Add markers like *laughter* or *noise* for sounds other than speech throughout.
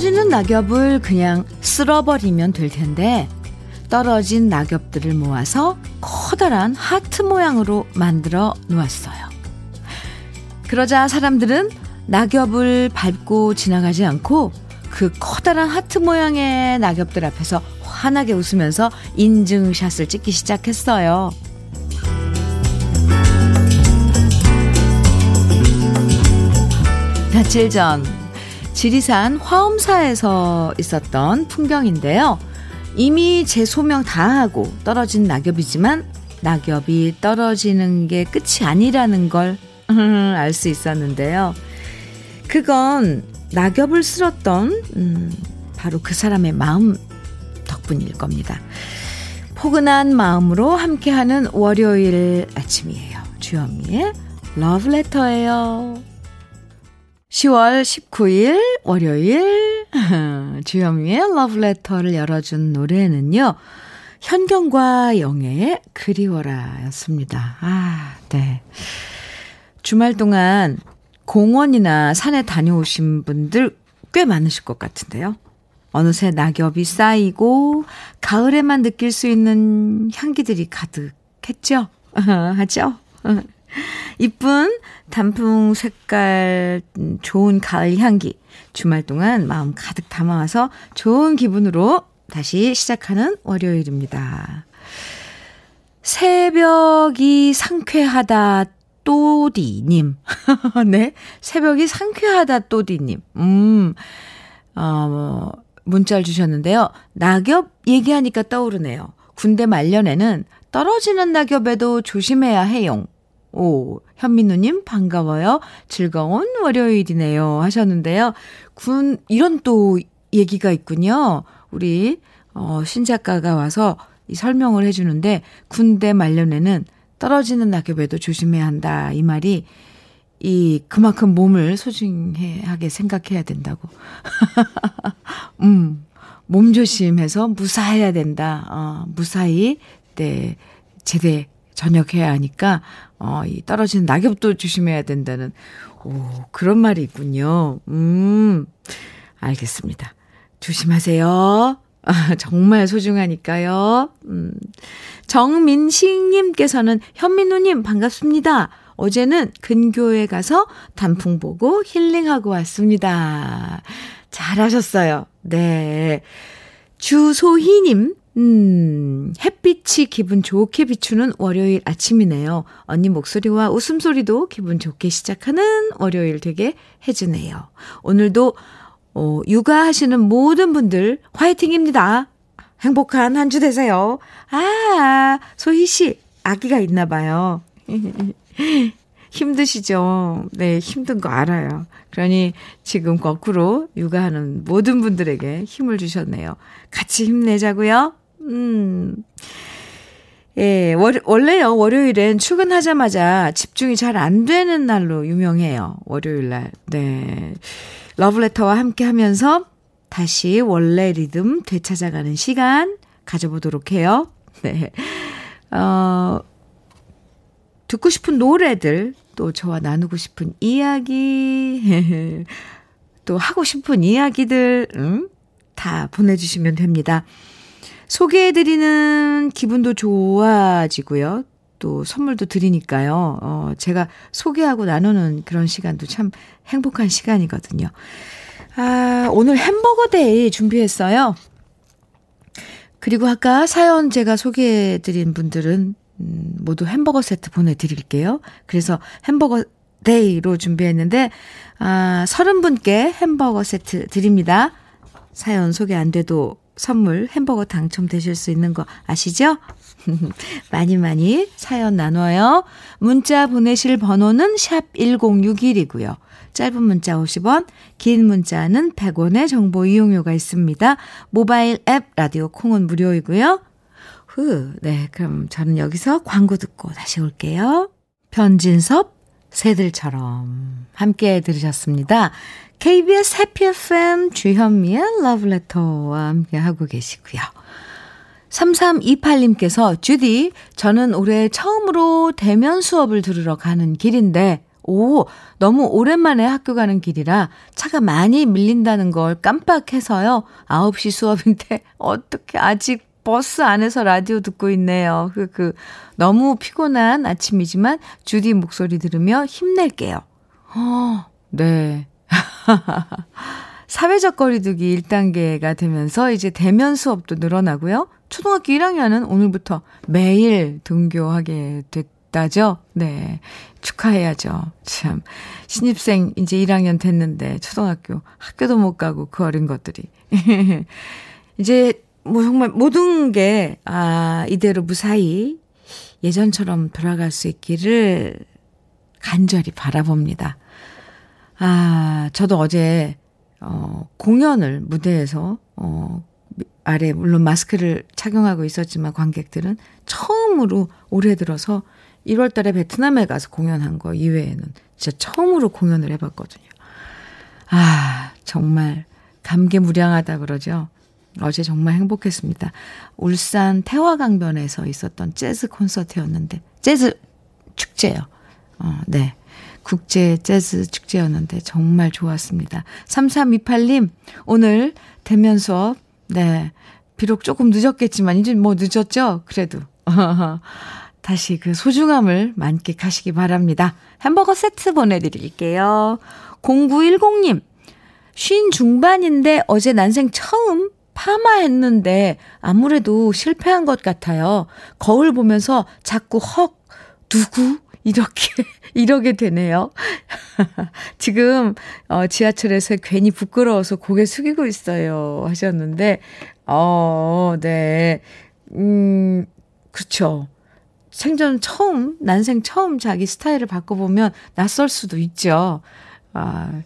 떨어지는 낙엽을 그냥 쓸어버리면 될 텐데 떨어진 낙엽들을 모아서 커다란 하트 모양으로 만들어 놓았어요. 그러자 사람들은 낙엽을 밟고 지나가지 않고 그 커다란 하트 모양의 낙엽들 앞에서 환하게 웃으면서 인증샷을 찍기 시작했어요. 며칠 전 지리산 화엄사에서 있었던 풍경인데요. 이미 제 소명 다 하고 떨어진 낙엽이지만 낙엽이 떨어지는 게 끝이 아니라는 걸 *laughs* 알 수 있었는데요. 그건 낙엽을 쓸었던 음, 바로 그 사람의 마음 덕분일 겁니다. 포근한 마음으로 함께하는 월요일 아침이에요. 주현미의 러브레터예요. 10월 19일 월요일 *laughs* 주현미의 러브레터를 열어준 노래는요. 현경과 영애의 그리워라 였습니다. 아, 네. 주말 동안 공원이나 산에 다녀오신 분들 꽤 많으실 것 같은데요. 어느새 낙엽이 쌓이고 가을에만 느낄 수 있는 향기들이 가득했죠? *laughs* 하죠? 이쁜 단풍 색깔 좋은 가을 향기 주말 동안 마음 가득 담아와서 좋은 기분으로 다시 시작하는 월요일입니다. 새벽이 상쾌하다 또디님. *laughs* 네. 새벽이 상쾌하다 또디님. 음, 어, 문자를 주셨는데요. 낙엽 얘기하니까 떠오르네요. 군대 말년에는 떨어지는 낙엽에도 조심해야 해용. 오, 현민우님 반가워요. 즐거운 월요일이네요. 하셨는데요. 군, 이런 또 얘기가 있군요. 우리, 어, 신작가가 와서 이 설명을 해주는데, 군대 말년에는 떨어지는 낙엽에도 조심해야 한다. 이 말이, 이, 그만큼 몸을 소중하게 생각해야 된다고. *laughs* 음, 몸 조심해서 무사해야 된다. 어, 무사히, 네, 제대 전역해야 하니까, 어, 이 떨어지는 낙엽도 조심해야 된다는, 오, 그런 말이 있군요. 음, 알겠습니다. 조심하세요. 아, *laughs* 정말 소중하니까요. 음. 정민식님께서는 현민우님 반갑습니다. 어제는 근교에 가서 단풍 보고 힐링하고 왔습니다. 잘하셨어요. 네. 주소희님, 음, 햇빛이 기분 좋게 비추는 월요일 아침이네요. 언니 목소리와 웃음소리도 기분 좋게 시작하는 월요일 되게 해주네요. 오늘도, 어, 육아하시는 모든 분들 화이팅입니다. 행복한 한 주 되세요. 아, 소희씨, 아기가 있나 봐요. *laughs* 힘드시죠? 네, 힘든 거 알아요. 그러니 지금 거꾸로 육아하는 모든 분들에게 힘을 주셨네요. 같이 힘내자고요. 음. 예, 월, 원래요, 월요일엔 출근하자마자 집중이 잘 안 되는 날로 유명해요. 월요일 날. 네. 러브레터와 함께 하면서 다시 원래 리듬 되찾아가는 시간 가져보도록 해요. *laughs* 네. 어, 듣고 싶은 노래들, 또 저와 나누고 싶은 이야기, *laughs* 또 하고 싶은 이야기들, 음, 다 보내주시면 됩니다. 소개해드리는 기분도 좋아지고요. 또 선물도 드리니까요. 어, 제가 소개하고 나누는 그런 시간도 참 행복한 시간이거든요. 아, 오늘 햄버거 day 준비했어요. 그리고 아까 사연 제가 소개해드린 분들은 음, 모두 햄버거 세트 보내드릴게요. 그래서 햄버거 day로 준비했는데, 아, 30분께 햄버거 세트 드립니다. 사연 소개 안 돼도 선물 햄버거 당첨되실 수 있는 거 아시죠? *laughs* 많이 많이 사연 나눠요. 문자 보내실 번호는 샵 1061이고요. 짧은 문자 50원, 긴 문자는 100원의 정보 이용료가 있습니다. 모바일 앱 라디오 콩은 무료이고요. 후, 네, 그럼 저는 여기서 광고 듣고 다시 올게요. 변진섭, 새들처럼 함께 들으셨습니다. KBS 해피 FM 주현미의 러브레터와 함께 하고 계시고요. 3328님께서 주디, 저는 올해 처음으로 대면 수업을 들으러 가는 길인데 오, 너무 오랜만에 학교 가는 길이라 차가 많이 밀린다는 걸 깜빡해서요. 9시 수업인데 *laughs* 어떻게 아직 버스 안에서 라디오 듣고 있네요. 그, 그, 너무 피곤한 아침이지만 주디 목소리 들으며 힘낼게요. 어, 네. *laughs* 사회적 거리두기 1단계가 되면서 이제 대면 수업도 늘어나고요. 초등학교 1학년은 오늘부터 매일 등교하게 됐다죠. 네. 축하해야죠. 참. 신입생 이제 1학년 됐는데 초등학교 학교도 못 가고 그 어린 것들이. *laughs* 이제 뭐 정말 모든 게, 아, 이대로 무사히 예전처럼 돌아갈 수 있기를 간절히 바라봅니다. 아, 저도 어제, 어, 공연을 무대에서, 어, 아래, 물론 마스크를 착용하고 있었지만 관객들은 처음으로 올해 들어서 1월 달에 베트남에 가서 공연한 거 이외에는 진짜 처음으로 공연을 해봤거든요. 아, 정말 감개무량하다 그러죠. 어제 정말 행복했습니다. 울산 태화강변에서 있었던 재즈 콘서트였는데, 재즈 축제요. 어, 네. 국제 재즈 축제였는데 정말 좋았습니다. 3328님, 오늘 대면 수업, 네. 비록 조금 늦었겠지만, 이제 뭐 늦었죠? 그래도. *laughs* 다시 그 소중함을 만끽하시기 바랍니다. 햄버거 세트 보내드릴게요. 0910님, 쉰 중반인데 어제 난생 처음 파마했는데 아무래도 실패한 것 같아요. 거울 보면서 자꾸 헉, 누구? 이렇게, 이러게 되네요. *laughs* 지금, 어, 지하철에서 괜히 부끄러워서 고개 숙이고 있어요. 하셨는데, 어, 네. 음, 그렇죠. 생전 처음, 난생 처음 자기 스타일을 바꿔보면 낯설 수도 있죠. 아,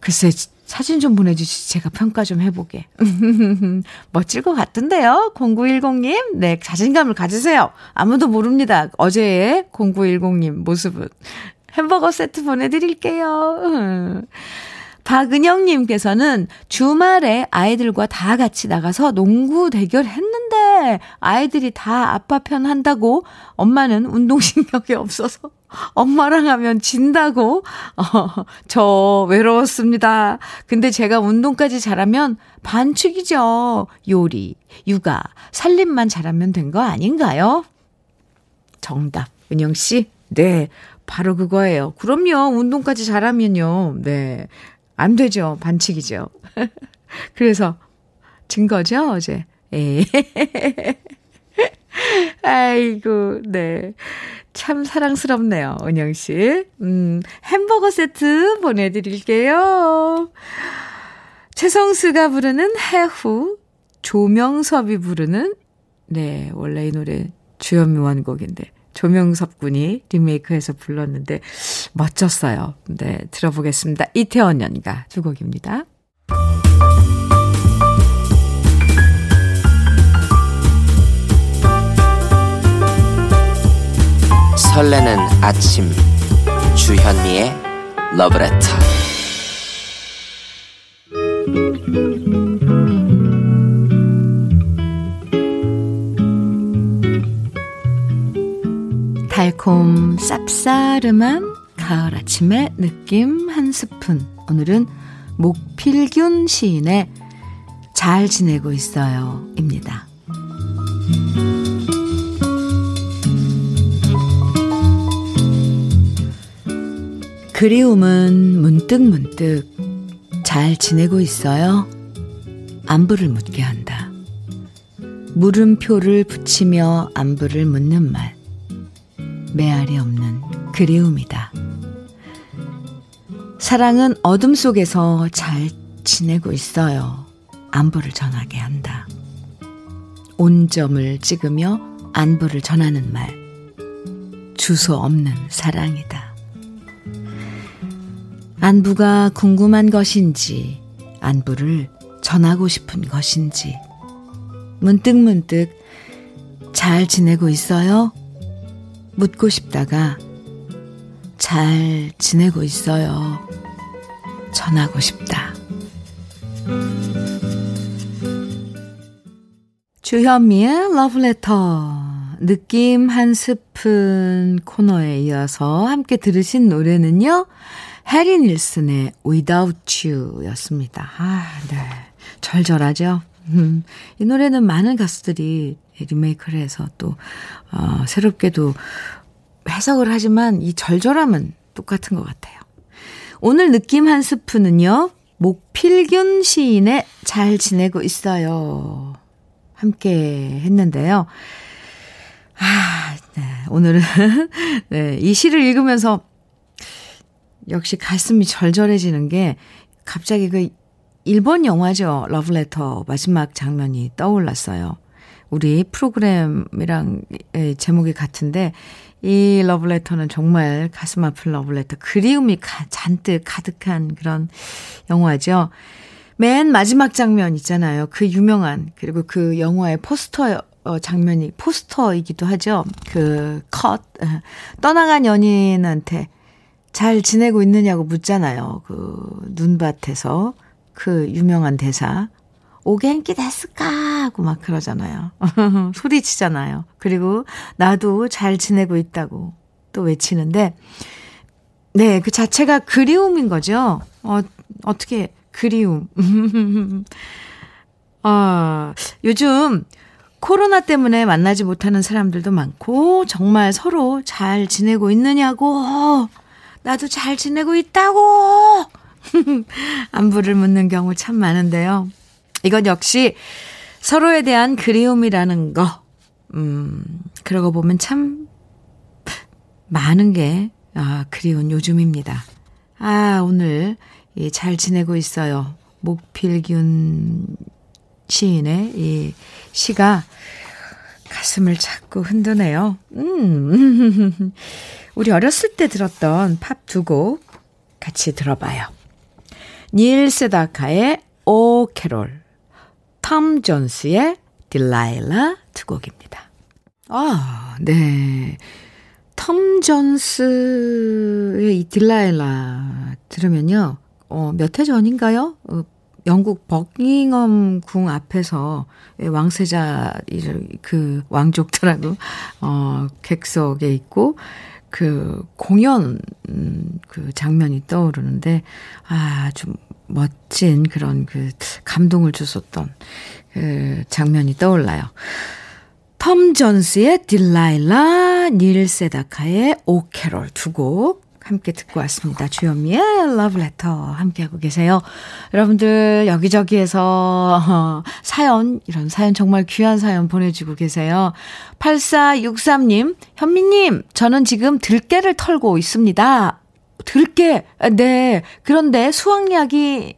글쎄, 사진 좀 보내주시, 제가 평가 좀 해보게. *laughs* 멋질 것 같던데요? 0910님? 네, 자신감을 가지세요. 아무도 모릅니다. 어제의 0910님 모습은. 햄버거 세트 보내드릴게요. *laughs* 박은영님께서는 주말에 아이들과 다 같이 나가서 농구 대결 했는데 아이들이 다 아빠 편 한다고 엄마는 운동신경이 없어서 엄마랑 하면 진다고 어, 저 외로웠습니다. 근데 제가 운동까지 잘하면 반칙이죠. 요리, 육아, 살림만 잘하면 된 거 아닌가요? 정답, 은영 씨. 네, 바로 그거예요. 그럼요. 운동까지 잘하면요. 네. 안 되죠. 반칙이죠. *laughs* 그래서 진 거죠, 어제. 에 *laughs* *laughs* 아이고, 네. 참 사랑스럽네요, 은영 씨. 음, 햄버거 세트 보내드릴게요. 최성수가 부르는 해후, 조명섭이 부르는, 네, 원래 이 노래 주현미 원곡인데, 조명섭 군이 리메이크해서 불렀는데 멋졌어요. 네, 들어보겠습니다. 이태원 연가 두 곡입니다. 설레는 아침 주현미의 러브레터 달콤 쌉싸름한 가을 아침의 느낌 한 스푼. 오늘은 목필균 시인의 잘 지내고 있어요. 입니다. 그리움은 문득 문득 잘 지내고 있어요. 안부를 묻게 한다. 물음표를 붙이며 안부를 묻는 말. 메아리 없는 그리움이다. 사랑은 어둠 속에서 잘 지내고 있어요. 안부를 전하게 한다. 온점을 찍으며 안부를 전하는 말. 주소 없는 사랑이다. 안부가 궁금한 것인지, 안부를 전하고 싶은 것인지, 문득문득 잘 지내고 있어요? 묻고 싶다가 잘 지내고 있어요. 전하고 싶다. 주현미의 러브레터. 느낌 한 스푼 코너에 이어서 함께 들으신 노래는요. 해리 닐슨의 Without You 였습니다. 아, 네. 절절하죠? 음, 이 노래는 많은 가수들이 리메이크를 해서 또, 어, 새롭게도 해석을 하지만 이 절절함은 똑같은 것 같아요. 오늘 느낌 한 스푼은요, 목필균 시인의 잘 지내고 있어요. 함께 했는데요. 아, 네. 오늘은, *laughs* 네. 이 시를 읽으면서 역시 가슴이 절절해지는 게 갑자기 그 일본 영화죠. 러브레터 마지막 장면이 떠올랐어요. 우리 프로그램이랑 제목이 같은데 이 러브레터는 정말 가슴 아픈 러브레터 그리움이 가, 잔뜩 가득한 그런 영화죠. 맨 마지막 장면 있잖아요. 그 유명한 그리고 그 영화의 포스터 어, 장면이 포스터이기도 하죠. 그 컷. 떠나간 연인한테 잘 지내고 있느냐고 묻잖아요. 그 눈밭에서 그 유명한 대사. 오겐키 데스까 하고 막 그러잖아요. *laughs* 소리치잖아요. 그리고 나도 잘 지내고 있다고 또 외치는데 네, 그 자체가 그리움인 거죠. 어, 어떻게 그리움. 아, *laughs* 요즘 코로나 때문에 만나지 못하는 사람들도 많고, 정말 서로 잘 지내고 있느냐고, 나도 잘 지내고 있다고, *laughs* 안부를 묻는 경우 참 많은데요. 이건 역시 서로에 대한 그리움이라는 거, 음, 그러고 보면 참 많은 게, 아, 그리운 요즘입니다. 아, 오늘 잘 지내고 있어요. 목필균 시인의 이 시가 가슴을 자꾸 흔드네요. 음. *laughs* 우리 어렸을 때 들었던 팝 두 곡 같이 들어봐요. 닐 세다카의 오 캐롤, 톰 존스의 딜라일라 두 곡입니다. 아, 네. 톰 존스의 이 딜라일라 들으면요. 어, 몇 해 전인가요? 어, 영국 버킹엄 궁 앞에서 왕세자 그 왕족들하고 어 객석에 있고 그 공연 음, 그 장면이 떠오르는데 아주 멋진 그런 그 감동을 줬었던 그 장면이 떠올라요. 톰 존스의 딜라일라, 닐 세다카의 오캐롤 두 곡 함께 듣고 왔습니다. 주현미의 러브레터 함께하고 계세요. 여러분들 여기저기에서 사연, 이런 사연 정말 귀한 사연 보내주고 계세요. 8463님, 현미님, 저는 지금 들깨를 털고 있습니다. 들깨, 네. 그런데 수확량이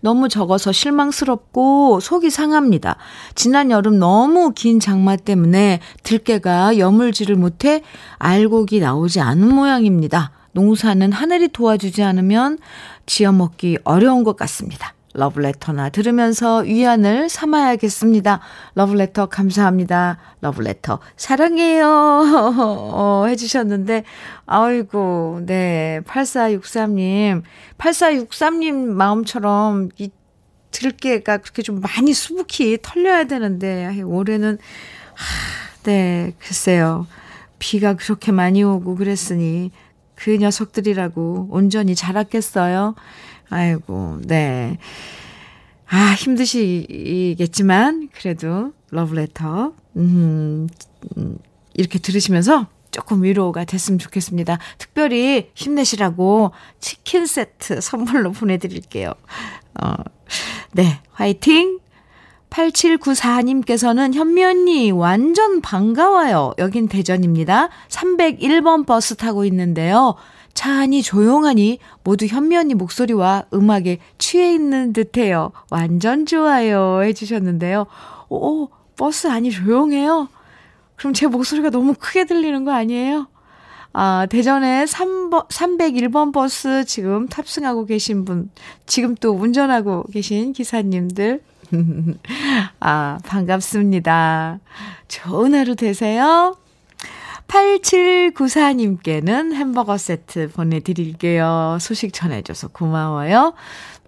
너무 적어서 실망스럽고 속이 상합니다. 지난 여름 너무 긴 장마 때문에 들깨가 여물지를 못해 알곡이 나오지 않은 모양입니다. 농사는 하늘이 도와주지 않으면 지어먹기 어려운 것 같습니다. 러브레터나 들으면서 위안을 삼아야겠습니다. 러브레터 감사합니다. 러브레터 사랑해요. *laughs* 어, 해주셨는데, 아이고, 네. 8463님. 8463님 마음처럼 이 들깨가 그렇게 좀 많이 수북히 털려야 되는데, 올해는, 하, 네, 글쎄요. 비가 그렇게 많이 오고 그랬으니, 그 녀석들이라고 온전히 자랐겠어요? 아이고, 네. 아, 힘드시겠지만, 그래도 러브레터, 음, 음, 이렇게 들으시면서 조금 위로가 됐으면 좋겠습니다. 특별히 힘내시라고 치킨 세트 선물로 보내드릴게요. 어, 네, 화이팅! 8794님께서는 현미 언니 완전 반가워요. 여긴 대전입니다. 301번 버스 타고 있는데요. 차 안이 조용하니 모두 현미 언니 목소리와 음악에 취해 있는 듯해요. 완전 좋아요. 해주셨는데요. 오, 버스 안이 조용해요? 그럼 제 목소리가 너무 크게 들리는 거 아니에요? 아, 대전에 3번, 301번 버스 지금 탑승하고 계신 분, 지금 또 운전하고 계신 기사님들, *laughs* 아, 반갑습니다. 좋은 하루 되세요. 8794님께는 햄버거 세트 보내드릴게요. 소식 전해줘서 고마워요.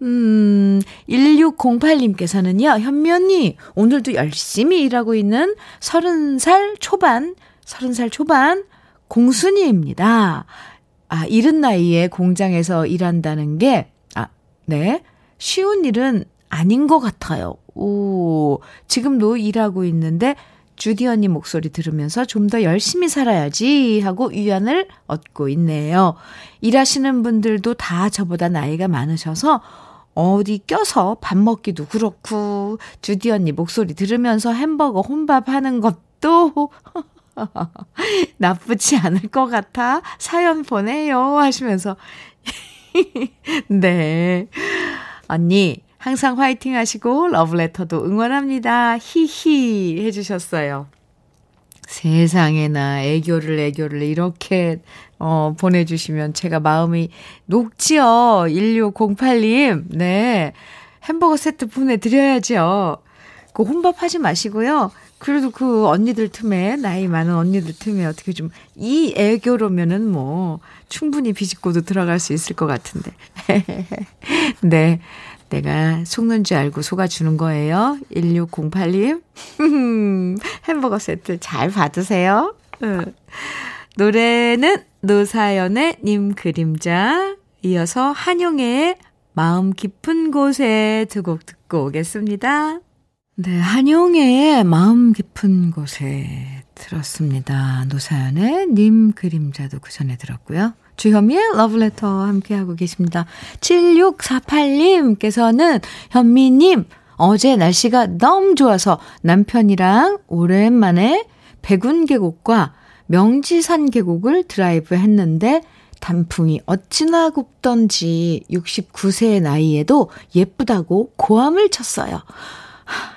음, 1608님께서는요, 현미 언니, 오늘도 열심히 일하고 있는 30살 초반 30살 초반 공순이입니다. 아, 이른 나이에 공장에서 일한다는 게, 아, 네. 쉬운 일은 아닌 것 같아요. 오, 지금도 일하고 있는데, 주디 언니 목소리 들으면서 좀 더 열심히 살아야지 하고 위안을 얻고 있네요. 일하시는 분들도 다 저보다 나이가 많으셔서 어디 껴서 밥 먹기도 그렇고, 주디 언니 목소리 들으면서 햄버거 혼밥 하는 것도 *laughs* 나쁘지 않을 것 같아 사연 보내요 하시면서 *laughs* 네. 언니, 항상 화이팅 하시고 러브레터도 응원합니다. 히히 해주셨어요. 세상에나 애교를 애교를 이렇게 어 보내주시면 제가 마음이 녹지요. 1608님. 네. 햄버거 세트 보내드려야죠. 그 혼밥하지 마시고요. 그래도 그 언니들 틈에, 나이 많은 언니들 틈에 어떻게 좀, 이 애교로면은 뭐, 충분히 비집고도 들어갈 수 있을 것 같은데. *laughs* 네. 내가 속는 줄 알고 속아주는 거예요. 1608님. *laughs* 햄버거 세트 잘 받으세요. 노래는 노사연의 님 그림자, 이어서 한용의 마음 깊은 곳에 두 곡 듣고 오겠습니다. 네, 한용의 마음 깊은 곳에 들었습니다. 노사연의 님 그림자도 그 전에 들었고요. 주현미의 러브레터 함께하고 계십니다. 7648님께서는 현미님, 어제 날씨가 너무 좋아서 남편이랑 오랜만에 백운 계곡과 명지산 계곡을 드라이브 했는데 단풍이 어찌나 굽던지 69세의 나이에도 예쁘다고 고함을 쳤어요.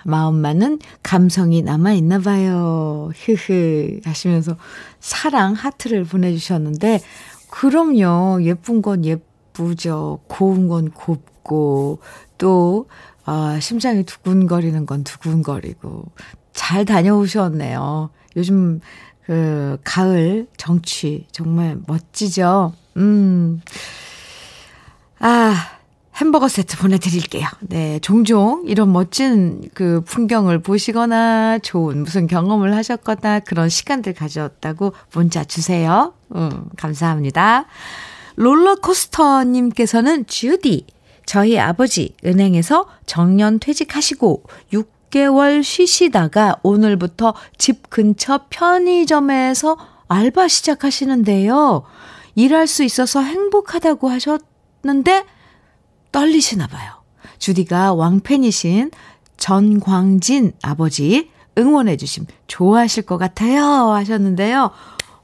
마음만은 감성이 남아 있나 봐요. 흐흐 하시면서 사랑 하트를 보내주셨는데 그럼요. 예쁜 건 예쁘죠. 고운 건 곱고 또 아, 심장이 두근거리는 건 두근거리고 잘 다녀오셨네요. 요즘 그 가을 정취 정말 멋지죠. 음. 아, 햄버거 세트 보내드릴게요. 네, 종종 이런 멋진 그 풍경을 보시거나 좋은 무슨 경험을 하셨거나 그런 시간들 가졌다고 문자 주세요. 음, 감사합니다. 롤러코스터님께서는 주디, 저희 아버지 은행에서 정년 퇴직하시고 6개월 쉬시다가 오늘부터 집 근처 편의점에서 알바 시작하시는데요. 일할 수 있어서 행복하다고 하셨는데 떨리시나 봐요. 주디가 왕팬이신 전광진 아버지 응원해주심 좋아하실 것 같아요 하셨는데요.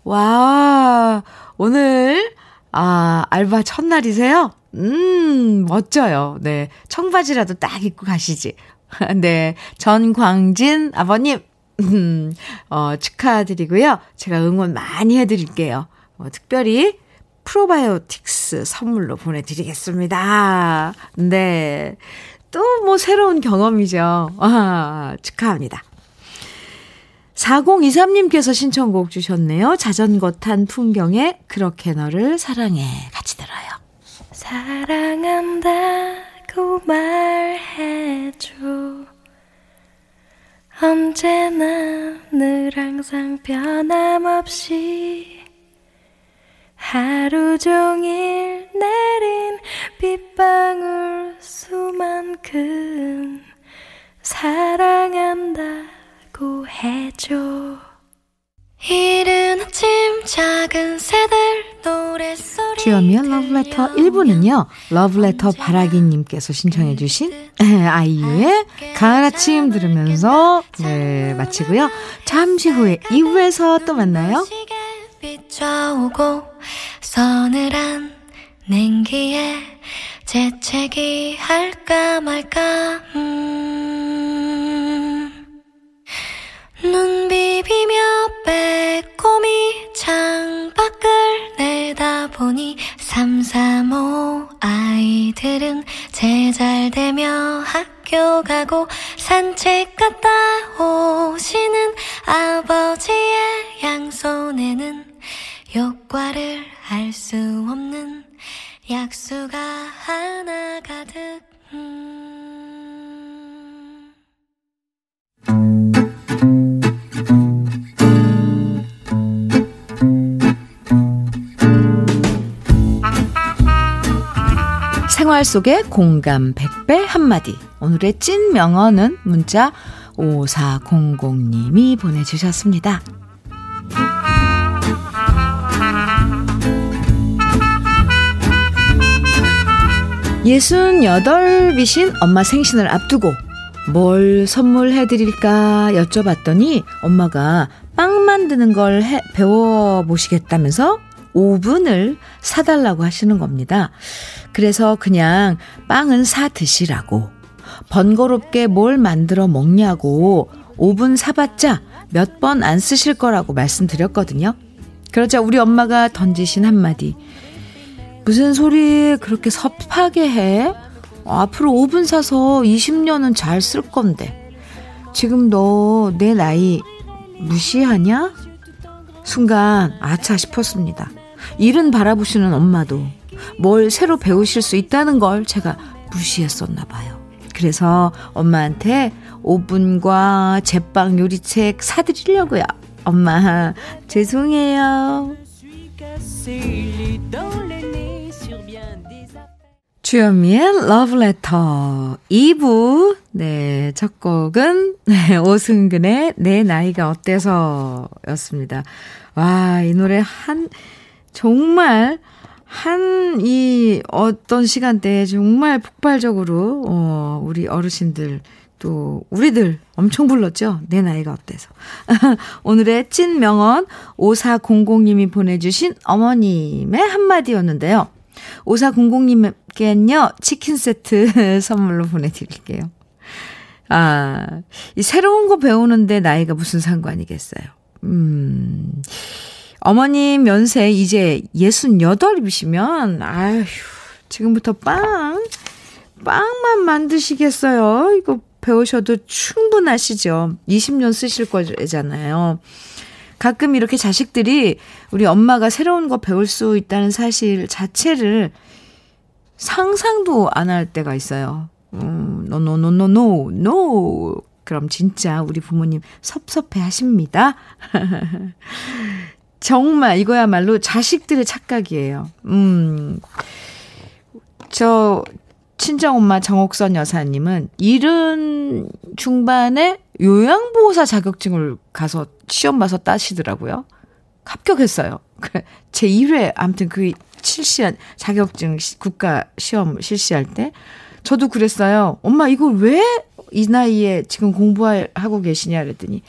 와, 오늘, 아, 알바 첫날이세요? 음, 멋져요. 네. 청바지라도 딱 입고 가시지. *laughs* 네. 전광진 아버님, *laughs* 음, 어, 축하드리고요. 제가 응원 많이 해드릴게요. 어, 특별히 프로바이오틱스 선물로 보내드리겠습니다. 네. 또 뭐 새로운 경험이죠. 아, 축하합니다. 4023님께서 신청곡 주셨네요. 자전거 탄 풍경에 그렇게 너를 사랑해. 같이 들어요. 사랑한다고 말해줘. 언제나 늘 항상 변함없이 하루 종일 내린 빗방울 수만큼 사랑한다고 해줘 이른 아침 작은 새들 노랫소리 주연미의 러브레터 1부는요. 러브레터 바라기님께서 신청해 주신 *laughs* 아이유의 가을 아침 들으면서 네 마치고요. 잠시 후에 2부에서 또 만나요. 비춰오고 서늘한 냉기에 재채기 할까 말까 음. 눈 비비며 빼꼼히 창밖을 내다보니 삼삼오 아이들은 제잘되며 학교 가고 산책 갔다 오시는 아버지의 양손에는 효과를 알 수 없는 약수가 하나 가득 음 생활 속의 공감 100배 한마디. 오늘의 찐 명언은 문자 5400님이 보내주셨습니다. 68이신 엄마 생신을 앞두고 뭘 선물해 드릴까 여쭤봤더니 엄마가 빵 만드는 걸 해, 배워보시겠다면서 오븐을 사달라고 하시는 겁니다. 그래서 그냥 빵은 사 드시라고 번거롭게 뭘 만들어 먹냐고 오븐 사봤자 몇 번 안 쓰실 거라고 말씀드렸거든요. 그러자 우리 엄마가 던지신 한마디. 무슨 소리 그렇게 섭하게 해? 앞으로 오븐 사서 20년은 잘 쓸 건데. 지금 너 내 나이 무시하냐? 순간 아차 싶었습니다. 일은 바라보시는 엄마도 뭘 새로 배우실 수 있다는 걸 제가 무시했었나 봐요. 그래서 엄마한테 오븐과 제빵 요리책 사드리려고요. 엄마, 죄송해요. 주현미의 러브레터 2부 네, 첫 곡은 *laughs* 네, 오승근의 내 나이가 어때서 였습니다. 와, 이 노래 한 정말 한 이 어떤 시간대에 정말 폭발적으로 어 우리 어르신들 또 우리들 엄청 불렀죠. 내 나이가 어때서. *laughs* 오늘의 찐 명언 5400님이 보내주신 어머님의 한마디였는데요. 5400님께는요, 치킨 세트 *laughs* 선물로 보내드릴게요. 아, 이 새로운 거 배우는데 나이가 무슨 상관이겠어요. 음, 어머님 연세 이제 68이시면, 아휴, 지금부터 빵, 빵만 만드시겠어요? 이거 배우셔도 충분하시죠. 20년 쓰실 거잖아요. 가끔 이렇게 자식들이 우리 엄마가 새로운 거 배울 수 있다는 사실 자체를 상상도 안 할 때가 있어요. 음, 노노노노노 노. 그럼 진짜 우리 부모님 섭섭해 하십니다. *laughs* 정말 이거야말로 자식들의 착각이에요. 음. 저 친정엄마 정옥선 여사님은 일은 중반에 요양보호사 자격증을 가서 시험 봐서 따시더라고요. 합격했어요. 제 1회, 아무튼 그 실시한 자격증 국가 시험 실시할 때 저도 그랬어요. 엄마 이거 왜 이 나이에 지금 공부하고 계시냐 그랬더니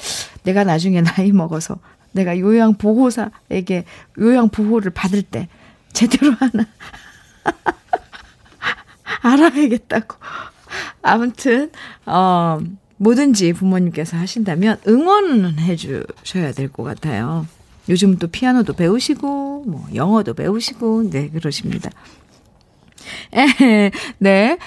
내가 나중에 *laughs* 나이 먹어서 내가 요양 보호사에게 요양 보호를 받을 때 제대로 하나 *laughs* 알아야겠다고. 아무튼, 어, 뭐든지 부모님께서 하신다면 응원은 해주셔야 될 것 같아요. 요즘 또 피아노도 배우시고, 뭐, 영어도 배우시고, 네, 그러십니다. *laughs* 에, 네.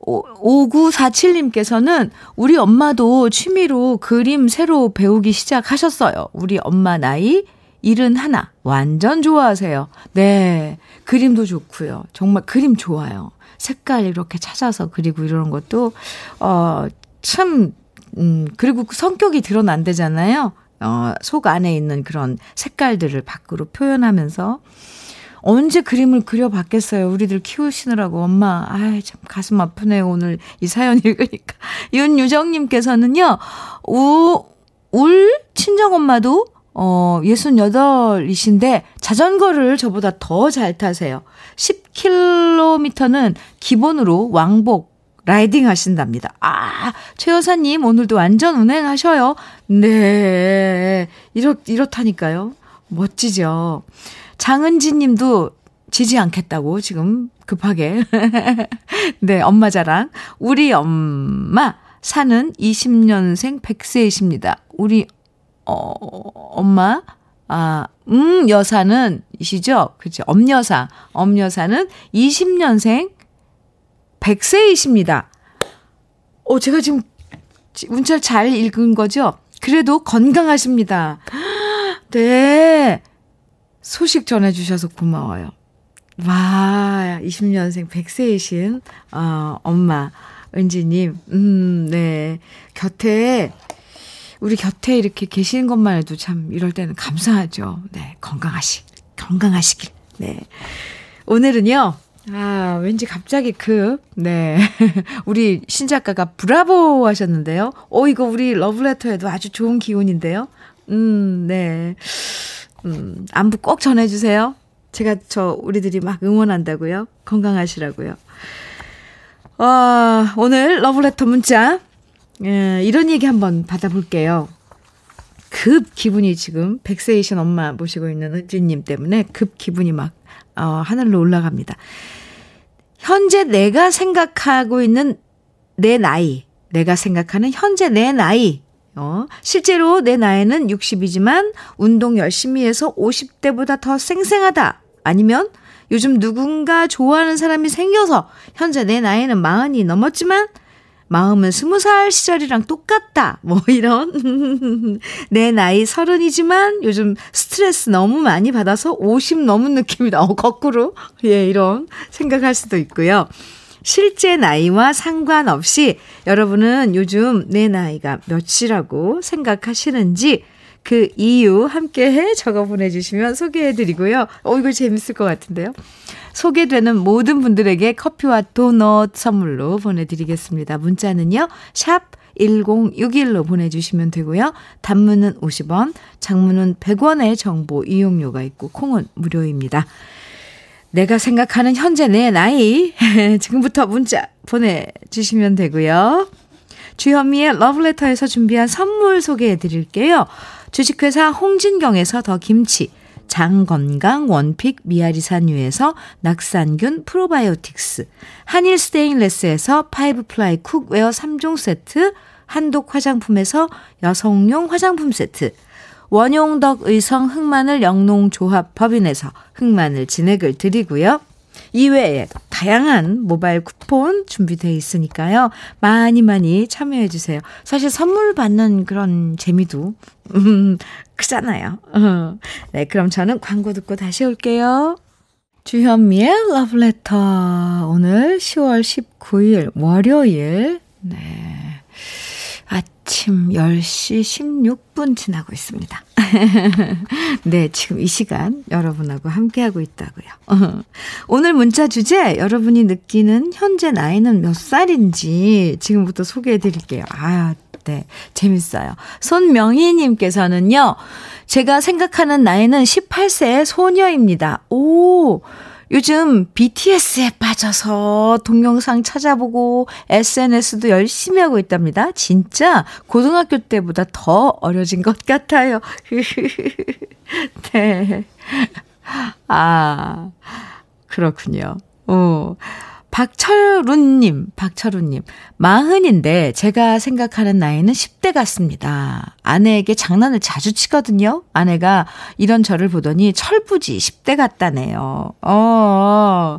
5947님께서는 우리 엄마도 취미로 그림 새로 배우기 시작하셨어요. 우리 엄마 나이 71, 완전 좋아하세요. 네. 그림도 좋고요. 정말 그림 좋아요. 색깔 이렇게 찾아서 그리고 이런 것도, 어, 참, 음, 그리고 그 성격이 드러난대잖아요. 어, 속 안에 있는 그런 색깔들을 밖으로 표현하면서. 언제 그림을 그려봤겠어요. 우리들 키우시느라고. 엄마, 아이, 참 가슴 아프네요. 오늘 이 사연 *laughs* 읽으니까. 윤유정님께서는요, 우, 울 친정엄마도 어, 68이신데 자전거를 저보다 더 잘 타세요. 10km는 기본으로 왕복 라이딩 하신답니다. 아, 최 여사님 오늘도 완전 운행하셔요. 네. 이렇, 이렇다니까요. 멋지죠. 장은지 님도 지지 않겠다고 지금 급하게. *laughs* 네, 엄마 자랑. 우리 엄마 사는 20년생 100세이십니다. 우리 어, 엄마, 아, 음, 여사는, 이시죠? 그죠? 엄여사. 엄여사는 20년생 100세이십니다. 어, 제가 지금 문자를 잘 읽은 거죠? 그래도 건강하십니다. *gasps* 네. 소식 전해주셔서 고마워요. 와, 20년생 100세이신, 어, 엄마, 은지님, 음, 네. 곁에 우리 곁에 이렇게 계시는 것만 해도 참 이럴 때는 감사하죠. 네, 건강하시, 건강하시길. 네. 오늘은요, 아, 왠지 갑자기 그, 네. *laughs* 우리 신작가가 브라보 하셨는데요. 오, 이거 우리 러브레터에도 아주 좋은 기운인데요. 음, 네. 음, 안부 꼭 전해주세요. 제가 저, 우리들이 막 응원한다고요. 건강하시라고요. 어, 오늘 러브레터 문자, 예, 이런 얘기 한번 받아볼게요. 급 기분이 지금 백세이신 엄마 모시고 있는 은지님 때문에 급 기분이 막 어, 하늘로 올라갑니다. 현재 내가 생각하고 있는 내 나이, 내가 생각하는 현재 내 나이, 어, 실제로 내 나이는 60이지만 운동 열심히 해서 50대보다 더 쌩쌩하다. 아니면 요즘 누군가 좋아하는 사람이 생겨서 현재 내 나이는 40이 넘었지만 마음은 스무 살 시절이랑 똑같다. 뭐 이런. *laughs* 내 나이 서른이지만 요즘 스트레스 너무 많이 받아서 50 넘은 느낌이다. 어, 거꾸로. 예, 이런 생각할 수도 있고요. 실제 나이와 상관없이 여러분은 요즘 내 나이가 몇이라고 생각하시는지 그 이유 함께 해 적어 보내주시면 소개해 드리고요. 어, 이거 재밌을 것 같은데요. 소개되는 모든 분들에게 커피와 도넛 선물로 보내드리겠습니다. 문자는요, 샵 1061로 보내주시면 되고요. 단문은 50원, 장문은 100원의 정보 이용료가 있고, 콩은 무료입니다. 내가 생각하는 현재 내 나이, *laughs* 지금부터 문자 보내주시면 되고요. 주현미의 러브레터에서 준비한 선물 소개해 드릴게요. 주식회사 홍진경에서 더 김치, 장건강 one pick 미아리 산유에서 낙산균 프로바이오틱스, 한일 스테인레스에서 five ply cookware 3종 세트, 한독 화장품에서 여성용 화장품 세트, 원용덕 의성 흑마늘 영농조합 법인에서 흑마늘 진액을 드리고요. 이외에 다양한 모바일 쿠폰 준비되어 있으니까요. 많이 많이 참여해 주세요. 사실 선물 받는 그런 재미도 음, 크잖아요. 어. *laughs* 네, 그럼 저는 광고 듣고 다시 올게요. 주현미의 러브레터 오늘 10월 19일 월요일 네. 아침 10시 16분 지나고 있습니다. 네, 지금 이 시간 여러분하고 함께하고 있다고요. 오늘 문자 주제, 여러분이 느끼는 현재 나이는 몇 살인지 지금부터 소개해 드릴게요. 아, 네, 재밌어요. 손명희님께서는요, 제가 생각하는 나이는 18세의 소녀입니다. 오, 요즘 BTS에 빠져서 동영상 찾아보고 SNS도 열심히 하고 있답니다. 진짜 고등학교 때보다 더 어려진 것 같아요. *laughs* 네. 아, 그렇군요. 어. 박철훈님, 박철훈님. 마흔인데 제가 생각하는 나이는 10대 같습니다. 아내에게 장난을 자주 치거든요. 아내가 이런 저를 보더니 철부지 10대 같다네요. 어,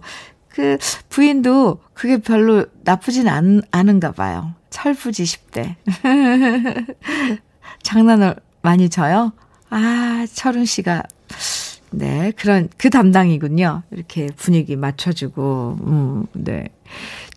그 부인도 그게 별로 나쁘진 않, 않은가 봐요. 철부지 10대. *laughs* 장난을 많이 쳐요? 아, 철훈 씨가 네, 그런, 그 담당이군요. 이렇게 분위기 맞춰주고, 음, 네.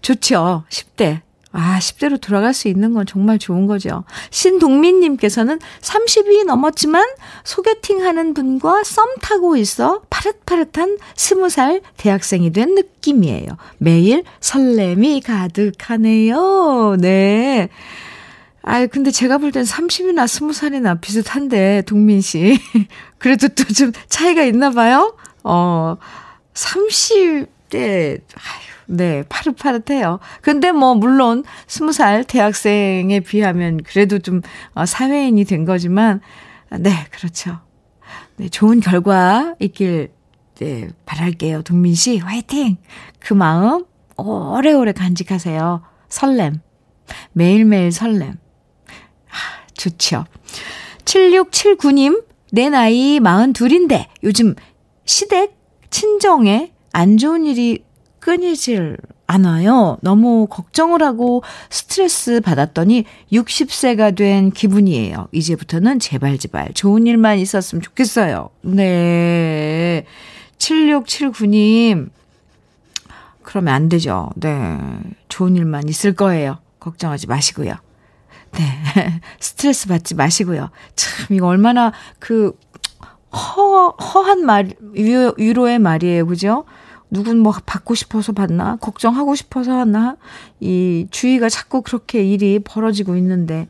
좋죠. 10대. 아, 10대로 돌아갈 수 있는 건 정말 좋은 거죠. 신동민님께서는 30이 넘었지만 소개팅 하는 분과 썸 타고 있어 파릇파릇한 20살 대학생이 된 느낌이에요. 매일 설렘이 가득하네요. 네. 아, 근데 제가 볼 땐 30이나 20살이나 비슷한데, 동민 씨. 그래도 또 좀 차이가 있나 봐요? 어, 30대, 아유, 네, 파릇파릇해요. 근데 뭐, 물론, 20살 대학생에 비하면 그래도 좀 어, 사회인이 된 거지만, 네, 그렇죠. 네, 좋은 결과 있길, 네, 바랄게요. 동민 씨, 화이팅! 그 마음 오래오래 간직하세요. 설렘. 매일매일 설렘. 좋죠. 7679님, 내 나이 42인데 요즘 시댁 친정에 안 좋은 일이 끊이질 않아요. 너무 걱정을 하고 스트레스 받았더니 60세가 된 기분이에요. 이제부터는 제발 제발 좋은 일만 있었으면 좋겠어요. 네. 7679님. 그러면 안 되죠. 네. 좋은 일만 있을 거예요. 걱정하지 마시고요. 네. *laughs* 스트레스 받지 마시고요. 참, 이거 얼마나 그, 허, 허한 말, 위로, 위로의 말이에요. 그죠? 누군 뭐 받고 싶어서 받나? 걱정하고 싶어서 하나? 이 주위가 자꾸 그렇게 일이 벌어지고 있는데.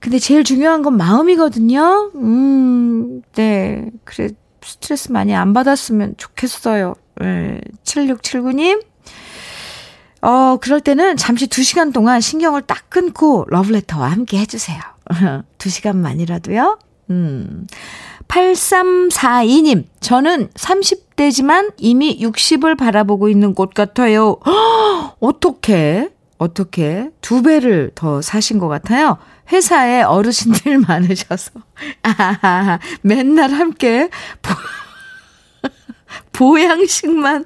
근데 제일 중요한 건 마음이거든요. 음, 네. 그래, 스트레스 많이 안 받았으면 좋겠어요. 네. 7679님. 어, 그럴 때는 잠시 2시간 동안 신경을 딱 끊고 러브레터와 함께 해주세요. *laughs* 2시간만이라도요. 음. 8342님, 저는 30대지만 이미 60을 바라보고 있는 곳 같아요. *gasps* 어떻게, 어떻게 두 배를 더 사신 것 같아요? 회사에 어르신들 *laughs* 많으셔서. 아, 맨날 함께 보, *laughs* 보양식만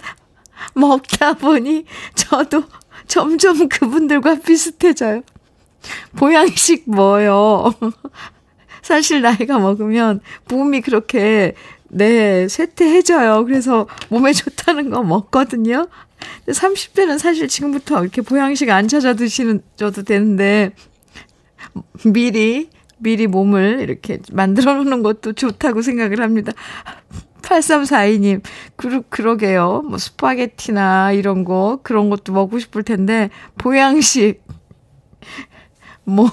먹다 보니 저도 점점 그분들과 비슷해져요. 보양식 뭐요? 사실 나이가 먹으면 몸이 그렇게 네, 쇠퇴해져요. 그래서 몸에 좋다는 거 먹거든요. 30대는 사실 지금부터 이렇게 보양식 안 찾아 드시는 저도 되는데 미리 미리 몸을 이렇게 만들어 놓는 것도 좋다고 생각을 합니다. 8342님, 그러, 그러게요. 뭐, 스파게티나 이런 거, 그런 것도 먹고 싶을 텐데, 보양식, *laughs* 뭐,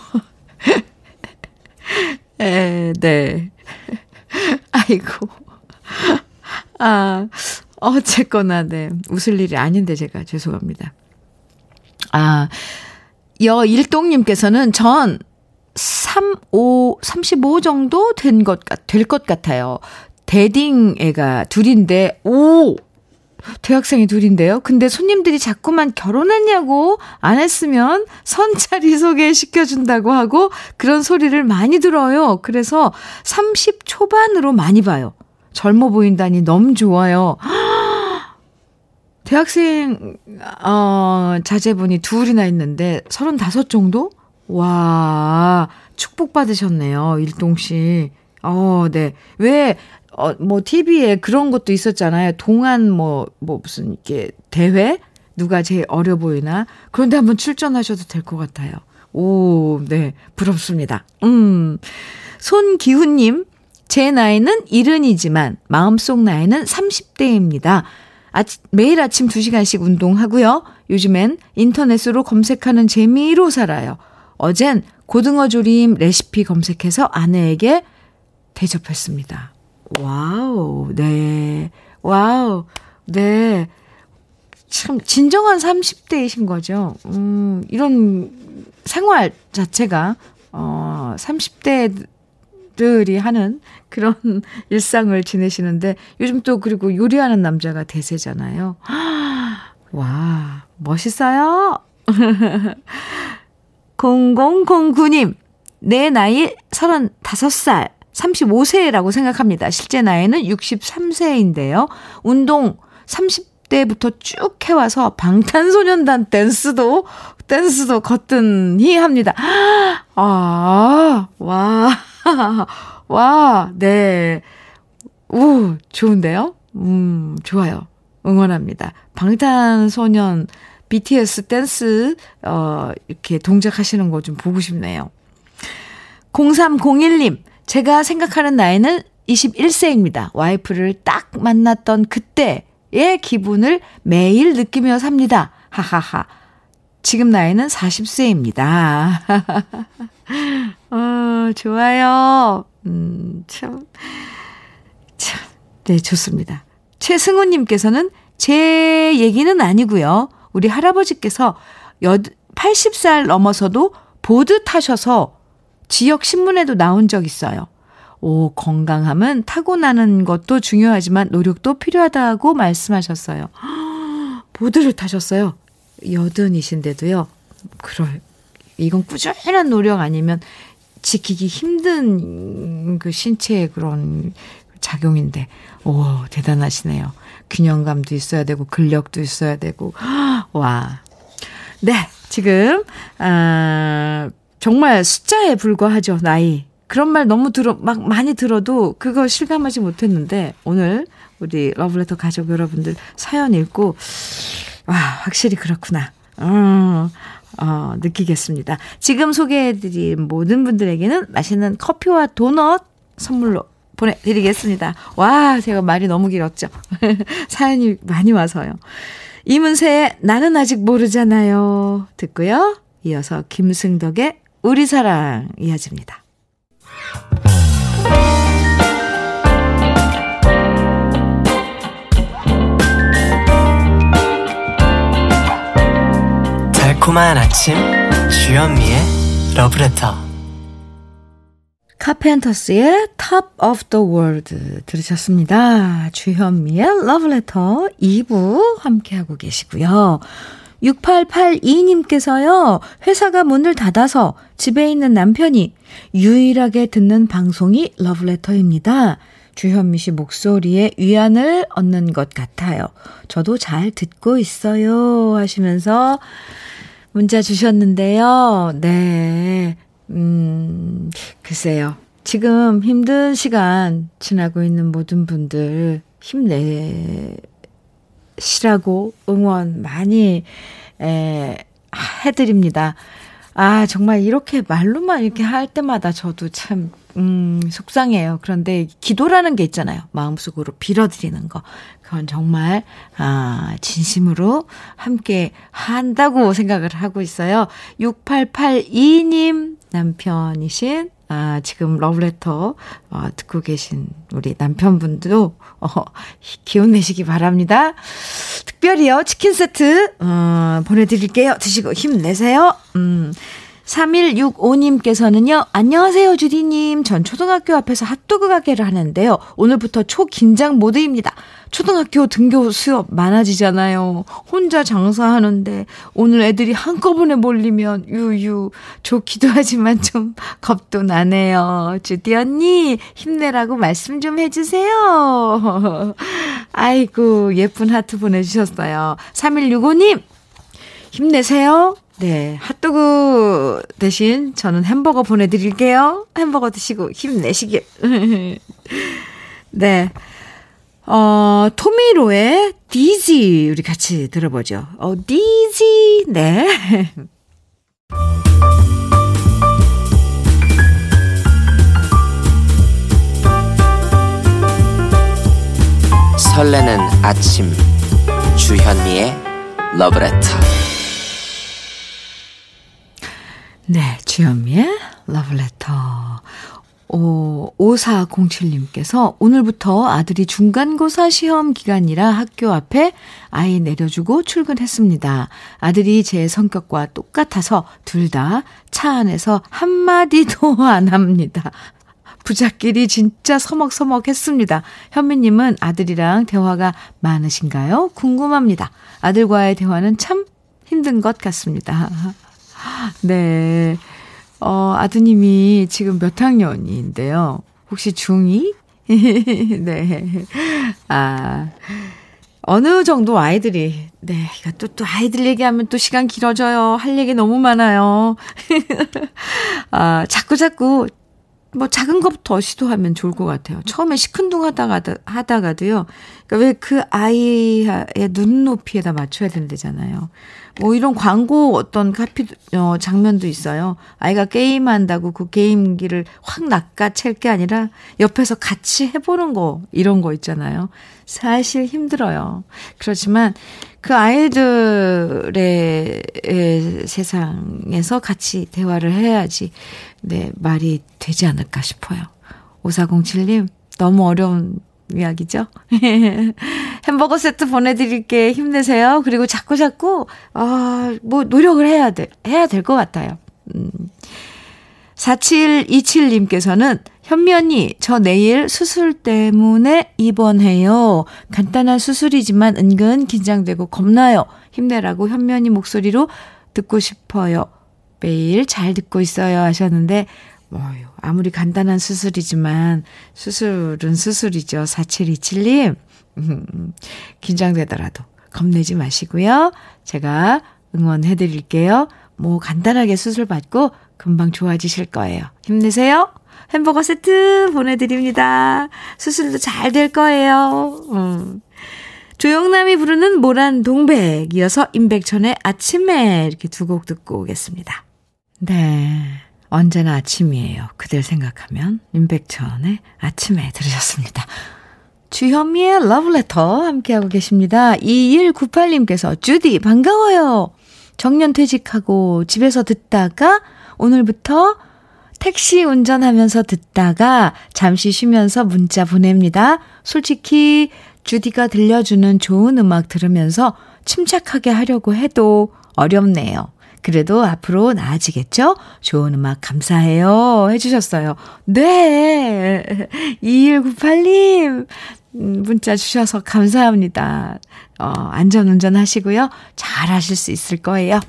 *laughs* 에, 네. *laughs* 아이고. 아, 어쨌거나, 네. 웃을 일이 아닌데, 제가 죄송합니다. 아, 여일동님께서는 전 3, 5, 35 정도 된 것, 될 것 같아요. 대딩 애가 둘인데, 오! 대학생이 둘인데요. 근데 손님들이 자꾸만 결혼했냐고 안 했으면 선차리 소개시켜준다고 하고 그런 소리를 많이 들어요. 그래서 30 초반으로 많이 봐요. 젊어 보인다니 너무 좋아요. *gasps* 대학생, 어, 자제분이 둘이나 있는데 35 정도? 와, 축복받으셨네요. 일동 씨. 어, 네. 왜, 어, 뭐, TV에 그런 것도 있었잖아요. 동안 뭐, 뭐, 무슨, 이렇게, 대회? 누가 제일 어려 보이나? 그런데 한번 출전하셔도 될 것 같아요. 오, 네. 부럽습니다. 음. 손기훈님, 제 나이는 이른이지만, 마음속 나이는 30대입니다. 아, 매일 아침 2시간씩 운동하고요. 요즘엔 인터넷으로 검색하는 재미로 살아요. 어젠 고등어 조림 레시피 검색해서 아내에게 대접했습니다. wow, 네. wow, 네. 참, 진정한 30대이신 거죠. 음, 이런 생활 자체가, 어, 30대들이 하는 그런 *laughs* 일상을 지내시는데, 요즘 또 그리고 요리하는 남자가 대세잖아요. *gasps* 와, 멋있어요? *laughs* 0009님, 내 나이 35살. 35세라고 생각합니다. 실제 나이는 63세인데요. 운동 30대부터 쭉 해와서 방탄소년단 댄스도, 댄스도 거뜬히 합니다. 아, 와, *laughs* 와, 네. 우, 좋은데요? 음, 좋아요. 응원합니다. 방탄소년, BTS 댄스, 어, 이렇게 동작하시는 거 좀 보고 싶네요. 0301님, 제가 생각하는 나이는 21세입니다. 와이프를 딱 만났던 그때의 기분을 매일 느끼며 삽니다. 하하하. 지금 나이는 40세입니다. *laughs* 어, 좋아요. 음, 참, 참, 네, 좋습니다. 최승우님께서는 제 얘기는 아니고요. 우리 할아버지께서 80살 넘어서도 보드 타셔서 지역 신문에도 나온 적 있어요. 오, 건강함은 타고나는 것도 중요하지만 노력도 필요하다고 말씀하셨어요. *gasps* 보드를 타셨어요. 여든이신데도요. 그럴, 이건 꾸준한 노력 아니면 지키기 힘든 그 신체의 그런 작용인데, 오, 대단하시네요. 균형감도 있어야 되고, 근력도 있어야 되고, *gasps* 와. 네, 지금, 아, 정말 숫자에 불과하죠, 나이. 그런 말 너무 들어, 막 많이 들어도 그거 실감하지 못했는데, 오늘 우리 러브레터 가족 여러분들 사연 읽고, 와, 확실히 그렇구나. 어, 어, 느끼겠습니다. 지금 소개해드린 모든 분들에게는 맛있는 커피와 도넛 선물로 보내드리겠습니다. 와, 제가 말이 너무 길었죠. *laughs* 사연이 많이 와서요. 이문세의 나는 아직 모르잖아요. 듣고요. 이어서 김승덕의 우리 사랑 이어집니다. 달콤한 아침 주현미의 러브레터 카펜터스의 Top of the World 들으셨습니다. 주현미의 러브레터 2부 함께하고 계시고요. 6882님께서요, 회사가 문을 닫아서 집에 있는 남편이 유일하게 듣는 방송이 러브레터입니다. 주현미 씨 목소리에 위안을 얻는 것 같아요. 저도 잘 듣고 있어요. 하시면서 문자 주셨는데요. 네. 음, 글쎄요. 지금 힘든 시간 지나고 있는 모든 분들 힘내 시라고 응원 많이 에, 해드립니다. 아, 정말 이렇게 말로만 이렇게 할 때마다 저도 참, 음, 속상해요. 그런데 기도라는 게 있잖아요. 마음속으로 빌어드리는 거. 그건 정말, 아, 진심으로 함께 한다고 생각을 하고 있어요. 6882님 남편이신 아, 지금 러브레터 어, 듣고 계신 우리 남편분도 어, 기운 내시기 바랍니다. 특별히요, 치킨 세트 어, 보내드릴게요. 드시고 힘내세요. 음. 3165님께서는요, 안녕하세요, 주디님. 전 초등학교 앞에서 핫도그 가게를 하는데요. 오늘부터 초긴장 모드입니다. 초등학교 등교 수업 많아지잖아요. 혼자 장사하는데 오늘 애들이 한꺼번에 몰리면 유유 좋기도 하지만 좀 겁도 나네요. 주디 언니 힘내라고 말씀 좀 해주세요. *laughs* 아이고 예쁜 하트 보내주셨어요. 3165님 힘내세요. 네, 핫도그 대신 저는 햄버거 보내드릴게요. 햄버거 드시고 힘내시길. *laughs* 네. 어, 토미로의 디지 우리 같이 들어보죠. 어, 디지 네. 설레는 아침 주현미의 러브레터 네, 주현미의 러브레터. 오, 5407님께서 오늘부터 아들이 중간고사 시험 기간이라 학교 앞에 아이 내려주고 출근했습니다. 아들이 제 성격과 똑같아서 둘 다 차 안에서 한마디도 *laughs* 안 합니다. 부자끼리 진짜 서먹서먹 했습니다. 현미님은 아들이랑 대화가 많으신가요? 궁금합니다. 아들과의 대화는 참 힘든 것 같습니다. 네. 어, 아드님이 지금 몇 학년인데요? 혹시 중2? *laughs* 네. 아, 어느 정도 아이들이, 네, 또, 또 아이들 얘기하면 또 시간 길어져요. 할 얘기 너무 많아요. *laughs* 아, 자꾸 자꾸 뭐 작은 것부터 시도하면 좋을 것 같아요. 처음에 시큰둥 하다가, 하다가도요. 그러니까 왜 그 아이의 눈높이에다 맞춰야 된다잖아요. 뭐 이런 광고 어떤 카피, 어, 장면도 있어요. 아이가 게임한다고 그 게임기를 확 낚아챌 게 아니라 옆에서 같이 해보는 거, 이런 거 있잖아요. 사실 힘들어요. 그렇지만 그 아이들의 세상에서 같이 대화를 해야지, 네, 말이 되지 않을까 싶어요. 5407님, 너무 어려운 이야기죠. *laughs* 햄버거 세트 보내드릴게 힘내세요. 그리고 자꾸 자꾸 아, 뭐 노력을 해야 돼 해야 될 것 같아요. 음. 4727님께서는 현미 언니, 저 내일 수술 때문에 입원해요. 간단한 수술이지만 은근 긴장되고 겁나요. 힘내라고 현미 언니 목소리로 듣고 싶어요. 매일 잘 듣고 있어요 하셨는데 뭐 아무리 간단한 수술이지만 수술은 수술이죠. 4727님. *laughs* 긴장되더라도 겁내지 마시고요. 제가 응원해 드릴게요. 뭐 간단하게 수술 받고 금방 좋아지실 거예요. 힘내세요. 햄버거 세트 보내드립니다. 수술도 잘 될 거예요. 음. 조영남이 부르는 모란 동백 이어서 임백천의 아침에 이렇게 두 곡 듣고 오겠습니다. 네. 언제나 아침이에요. 그댈 생각하면 임백천의 아침에 들으셨습니다. 주현미의 러브레터 함께하고 계십니다. 2198님께서 주디 반가워요. 정년 퇴직하고 집에서 듣다가 오늘부터 택시 운전하면서 듣다가 잠시 쉬면서 문자 보냅니다. 솔직히 주디가 들려주는 좋은 음악 들으면서 침착하게 하려고 해도 어렵네요. 그래도 앞으로 나아지겠죠? 좋은 음악 감사해요. 해주셨어요. 네. 2198님. 음, 문자 주셔서 감사합니다. 어, 안전 운전 하시고요. 잘 하실 수 있을 거예요.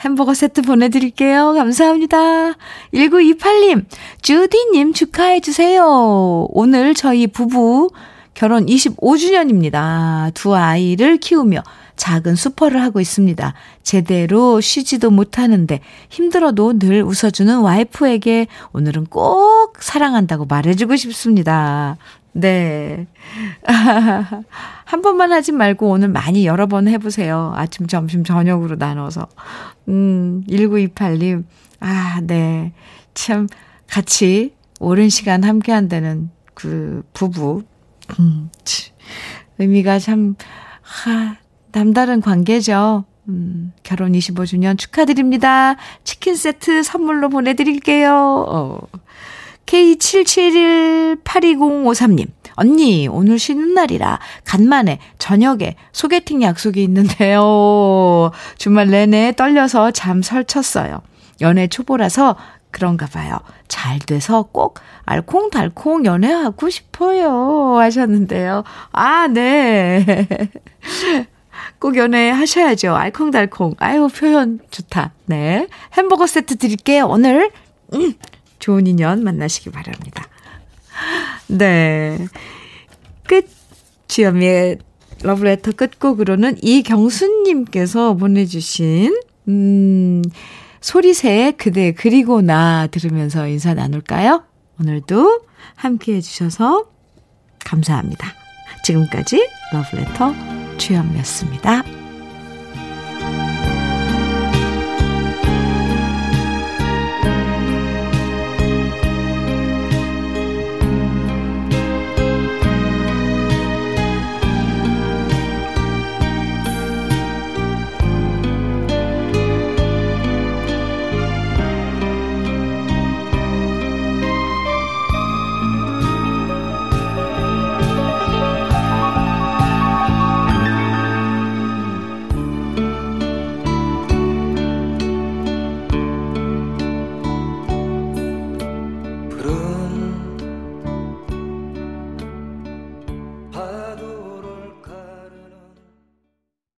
햄버거 세트 보내드릴게요. 감사합니다. 1928님, 주디님 축하해주세요. 오늘 저희 부부 결혼 25주년입니다. 두 아이를 키우며 작은 수퍼를 하고 있습니다. 제대로 쉬지도 못하는데 힘들어도 늘 웃어주는 와이프에게 오늘은 꼭 사랑한다고 말해주고 싶습니다. 네. *laughs* 한 번만 하지 말고 오늘 많이 여러 번 해보세요. 아침, 점심, 저녁으로 나눠서. 음, 1928님. 아, 네. 참, 같이 오랜 시간 함께 한다는 그 부부. 음, 의미가 참, 하, 남다른 관계죠. 음, 결혼 25주년 축하드립니다. 치킨 세트 선물로 보내드릴게요. 어. K77182053님. 언니, 오늘 쉬는 날이라 간만에 저녁에 소개팅 약속이 있는데요. 주말 내내 떨려서 잠 설쳤어요. 연애 초보라서 그런가 봐요. 잘 돼서 꼭 알콩달콩 연애하고 싶어요. 하셨는데요. 아, 네. 꼭 연애하셔야죠. 알콩달콩. 아유, 표현 좋다. 네. 햄버거 세트 드릴게요. 오늘, 음, 좋은 인연 만나시기 바랍니다. 네. 끝. 주현미의 러브레터 끝곡으로는 이경수님께서 보내주신, 음, 소리새 그대 그리고 나 들으면서 인사 나눌까요? 오늘도 함께 해주셔서 감사합니다. 지금까지 러브레터 주현미였습니다.